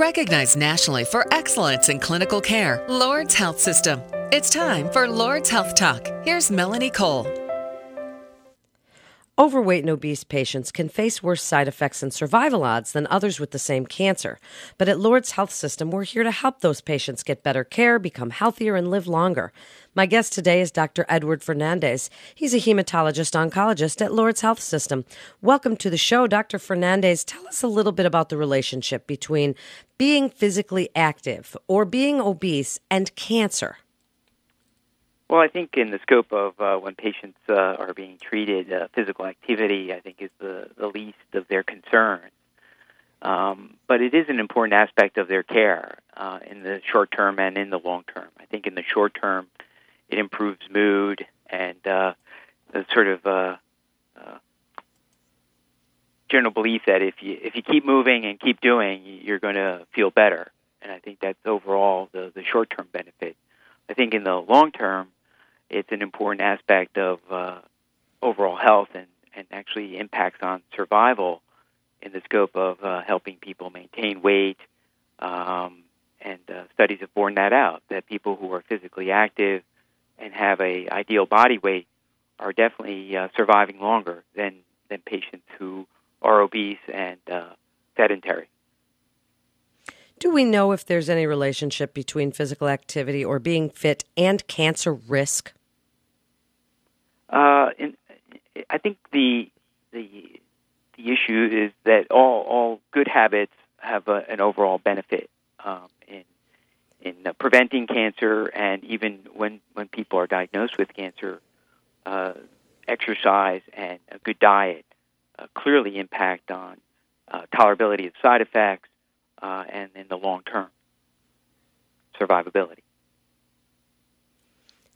Recognized nationally for excellence in clinical care, Lourdes Health System. It's time for Lourdes Health Talk. Here's Melanie Cole. Overweight and obese patients can face worse side effects and survival odds than others with the same cancer. But at Lourdes Health System, we're here to help those patients get better care, become healthier, and live longer. My guest today is Dr. Edward Fernandez. He's a hematologist oncologist at Lourdes Health System. Welcome to the show, Dr. Fernandez. Tell us a little bit about the relationship between being physically active or being obese and cancer. Well, I think in the scope of uh, when patients uh, are being treated, uh, physical activity, I think, is the, the least of their concerns. Um, but it is an important aspect of their care uh, in the short term and in the long term. I think in the short term, it improves mood and uh, the sort of uh, general belief that if you if you keep moving and keep doing, you're going to feel better. And I think that's overall the, the short term benefit. I think in the long term, it's an important aspect of uh, overall health and, and actually impacts on survival in the scope of uh, helping people maintain weight. Um, and uh, studies have borne that out that people who are physically active and have a ideal body weight are definitely uh, surviving longer than than patients who are obese and uh, sedentary. Do we know if there's any relationship between physical activity or being fit and cancer risk? Uh, in, I think the the the issue is that all all good habits have a, an overall benefit um, in in uh, preventing cancer, and even when when people are diagnosed with cancer, uh, exercise and a good diet uh, clearly impact on uh, tolerability of side effects and in the long term survivability.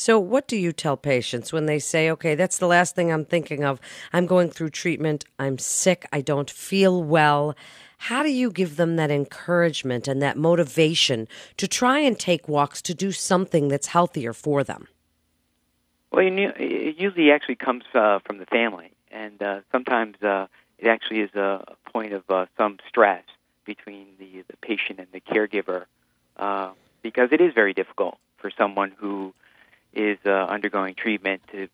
So, what do you tell patients when they say, okay, that's the last thing I'm thinking of? I'm going through treatment, I'm sick, I don't feel well. How do you give them that encouragement and that motivation to try and take walks to do something that's healthier for them? Well, it usually actually comes uh, from the family, and uh, sometimes uh, it actually is a point of uh, some stress between the, the patient and the caregiver uh, because it is very difficult for someone who is uh, undergoing treatment to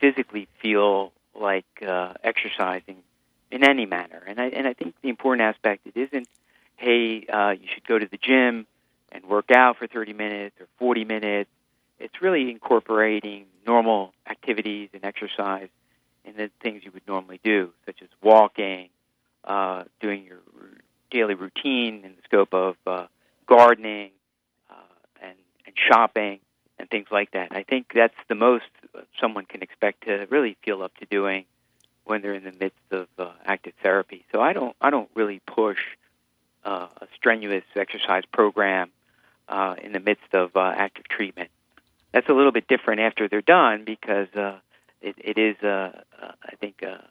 physically feel like uh, exercising in any manner. And I and I think the important aspect it isn't, hey, uh, you should go to the gym and work out for 30 minutes or 40 minutes. It's really incorporating normal activities and exercise in the things you would normally do, such as walking, uh, doing your daily routine in the scope of uh, gardening uh, and, and shopping and things like that. I think that's the most someone can expect to really feel up to doing when they're in the midst of uh, active therapy. So I don't I don't really push uh, a strenuous exercise program uh, in the midst of uh, active treatment. That's a little bit different after they're done because uh, it, it is uh, I think a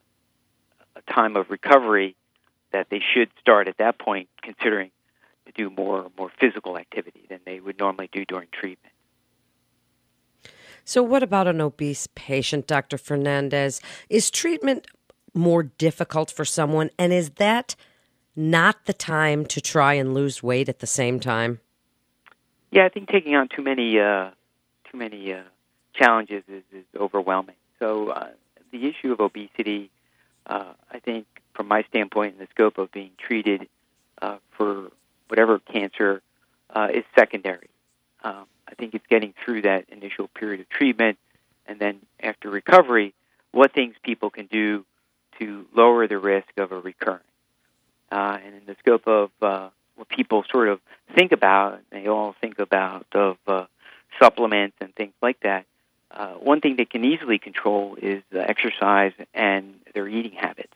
time of recovery that they should start at that point considering to do more more physical activity than they would normally do during treatment. So, what about an obese patient, Dr. Fernandez? Is treatment more difficult for someone, and is that not the time to try and lose weight at the same time? Yeah, I think taking on too many uh, too many uh, challenges is, is overwhelming. So, uh, the issue of obesity, uh, I think, from my standpoint, in the scope of being treated uh, for whatever cancer, uh, is secondary. Um, I think it's getting through that initial period of treatment, and then after recovery, what things people can do to lower the risk of a recurrence. Uh, and in the scope of uh, what people sort of think about, they all think about of uh, supplements and things like that. Uh, one thing they can easily control is exercise and their eating habits.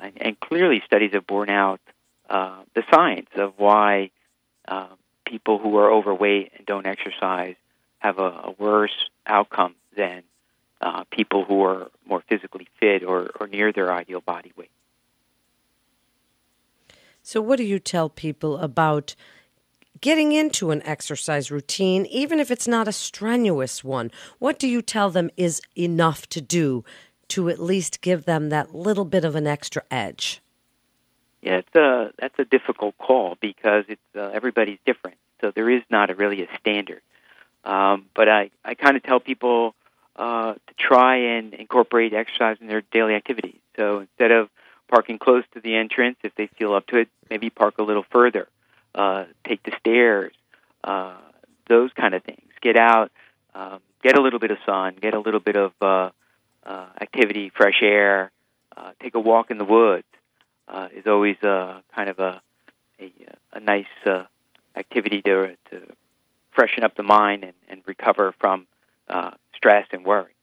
And, and clearly, studies have borne out uh, the science of why uh, people who are overweight and don't exercise have a, a worse outcome than uh, people who are more physically fit or, or near their ideal body weight. So, what do you tell people about getting into an exercise routine, even if it's not a strenuous one? What do you tell them is enough to do to at least give them that little bit of an extra edge? Yeah, it's a that's a difficult call because it's uh, everybody's different, so there is not a, really a standard. Um, but I I kind of tell people uh, to try and incorporate exercise in their daily activities. So instead of parking close to the entrance, if they feel up to it, maybe park a little further. Uh, take the stairs, uh, those kind of things. Get out, um, get a little bit of sun, get a little bit of uh, uh, activity, fresh air. Uh, take a walk in the woods uh, is always uh, kind of a a, a nice uh, activity to to freshen up the mind and, and recover from uh, stress and worry.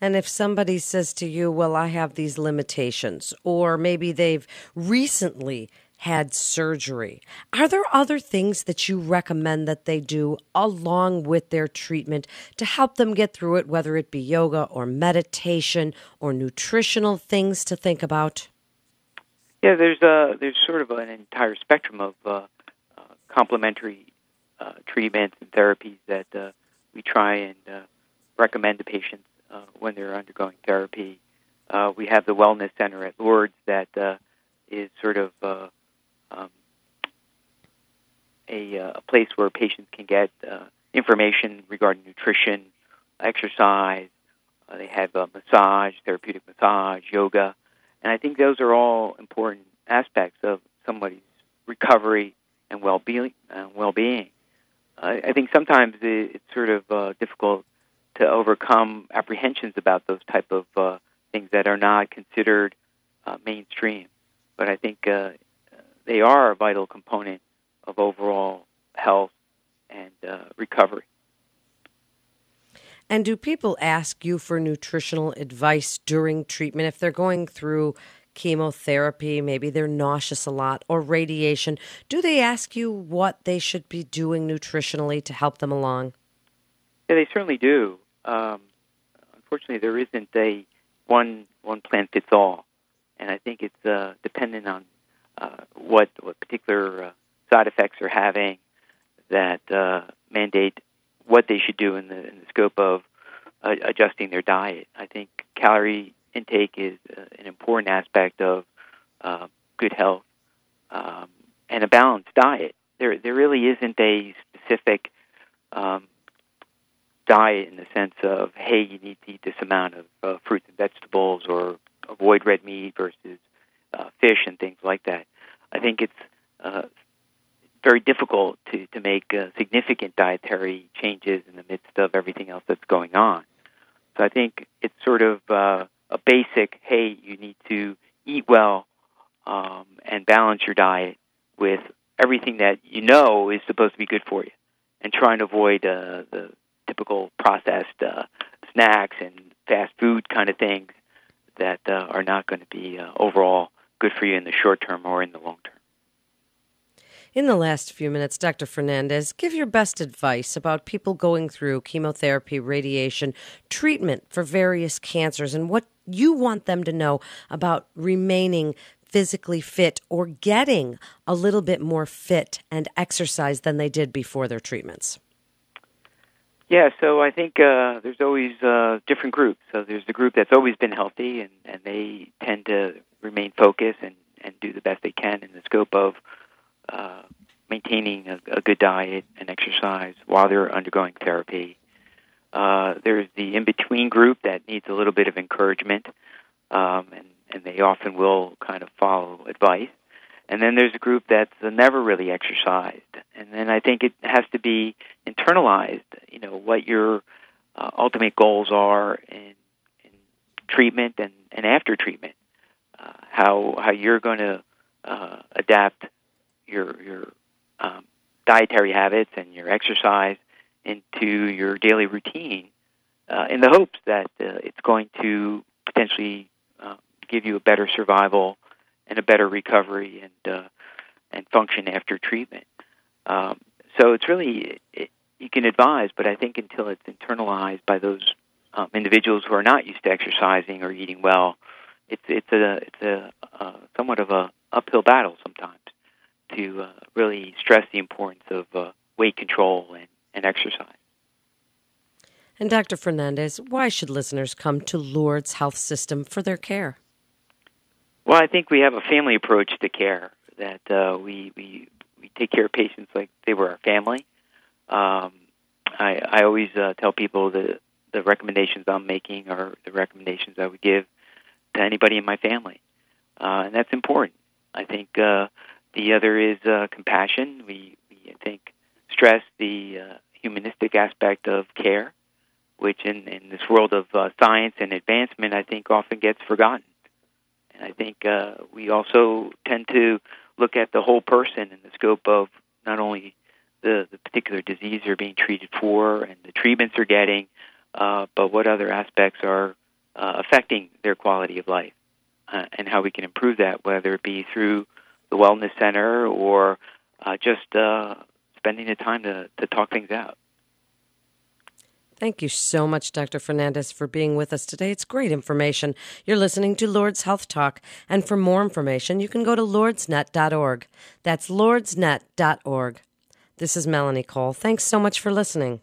And if somebody says to you, Well, I have these limitations, or maybe they've recently had surgery, are there other things that you recommend that they do along with their treatment to help them get through it, whether it be yoga or meditation or nutritional things to think about? Yeah, there's a there's sort of an entire spectrum of uh, uh, complementary uh, treatments and therapies that uh, we try and uh, recommend to patients uh, when they're undergoing therapy. We have the Wellness Center at Lourdes that is sort of uh, um, a, uh, a place where patients can get uh, information regarding nutrition, exercise. Uh, they have massage, therapeutic massage, yoga, and I think those are all important aspects of somebody's recovery and well-being. Uh, well-being. Uh, I think sometimes it, it's sort of uh, difficult to overcome apprehensions about those type of uh, things that are not considered uh, mainstream. But I think uh, they are a vital component of overall health and uh, recovery. And do people ask you for nutritional advice during treatment if they're going through chemotherapy, maybe they're nauseous a lot, or radiation? Do they ask you what they should be doing nutritionally to help them along? Yeah, they certainly do. Um, unfortunately, there isn't a one one plan fits all, and I think it's uh, dependent on uh, what what particular uh, side effects are having that uh, mandate what they should do in the in the scope of uh, adjusting their diet. I think calorie intake is uh, an important aspect of uh, good health um, and a balanced diet. There there really isn't a specific um, diet in the sense of hey you need to eat this amount of uh, fruits and vegetables or avoid red meat versus uh, fish and things like that. I think it's uh, very difficult to, to make uh, significant dietary changes in the midst of everything else that's going on. So I think it's sort of uh, a basic, hey, you need to eat well um, and balance your diet with everything that you know is supposed to be good for you, and trying to avoid uh, the typical processed uh, snacks and fast food kind of things that uh, are not going to be uh, overall good for you in the short term or in the long term. In the last few minutes, Dr. Fernandez, give your best advice about people going through chemotherapy, radiation, treatment for various cancers, and what you want them to know about remaining physically fit or getting a little bit more fit and exercise than they did before their treatments. Yeah, so I think uh, there's always uh, different groups. So there's the group that's always been healthy, and, and they tend to remain focused and, and do the best they can in the scope of uh, maintaining a, a good diet and exercise while they're undergoing therapy. Uh, there's the in between group that needs a little bit of encouragement, um, and, and they often will kind of follow advice. And then there's a group that's never really exercised. And then I think it has to be internalized, you know, what your uh, ultimate goals are in, in treatment and, and after treatment. Uh, how how you're going to uh, adapt your your um, dietary habits and your exercise into your daily routine, uh, in the hopes that uh, it's going to potentially uh, give you a better survival and a better recovery and uh, and function after treatment. Um, so it's really it, you can advise, but I think until it's internalized by those um, individuals who are not used to exercising or eating well, it's it's a it's a uh, somewhat of a uphill battle sometimes to uh, really stress the importance of uh, weight control and, and exercise. And Dr. Fernandez, why should listeners come to Lourdes Health System for their care? Well, I think we have a family approach to care that uh, we, we we take care of patients like they were our family. Um, I, I always uh, tell people that the recommendations I'm making are the recommendations I would give to anybody in my family, uh, and that's important. I think uh, the other is uh, compassion. We, we I think stress the uh, humanistic aspect of care, which in, in this world of uh, science and advancement, I think often gets forgotten. And I think uh, we also tend to look at the whole person in the scope of not only the, the particular disease they're being treated for and the treatments they're getting, uh, but what other aspects are uh, affecting their quality of life uh, and how we can improve that, whether it be through the wellness center or uh, just uh, spending the time to, to talk things out. Thank you so much, Dr. Fernandez, for being with us today. It's great information. You're listening to Lourdes Health Talk, and for more information, you can go to lourdesnet.org. That's lourdesnet.org. This is Melanie Cole. Thanks so much for listening.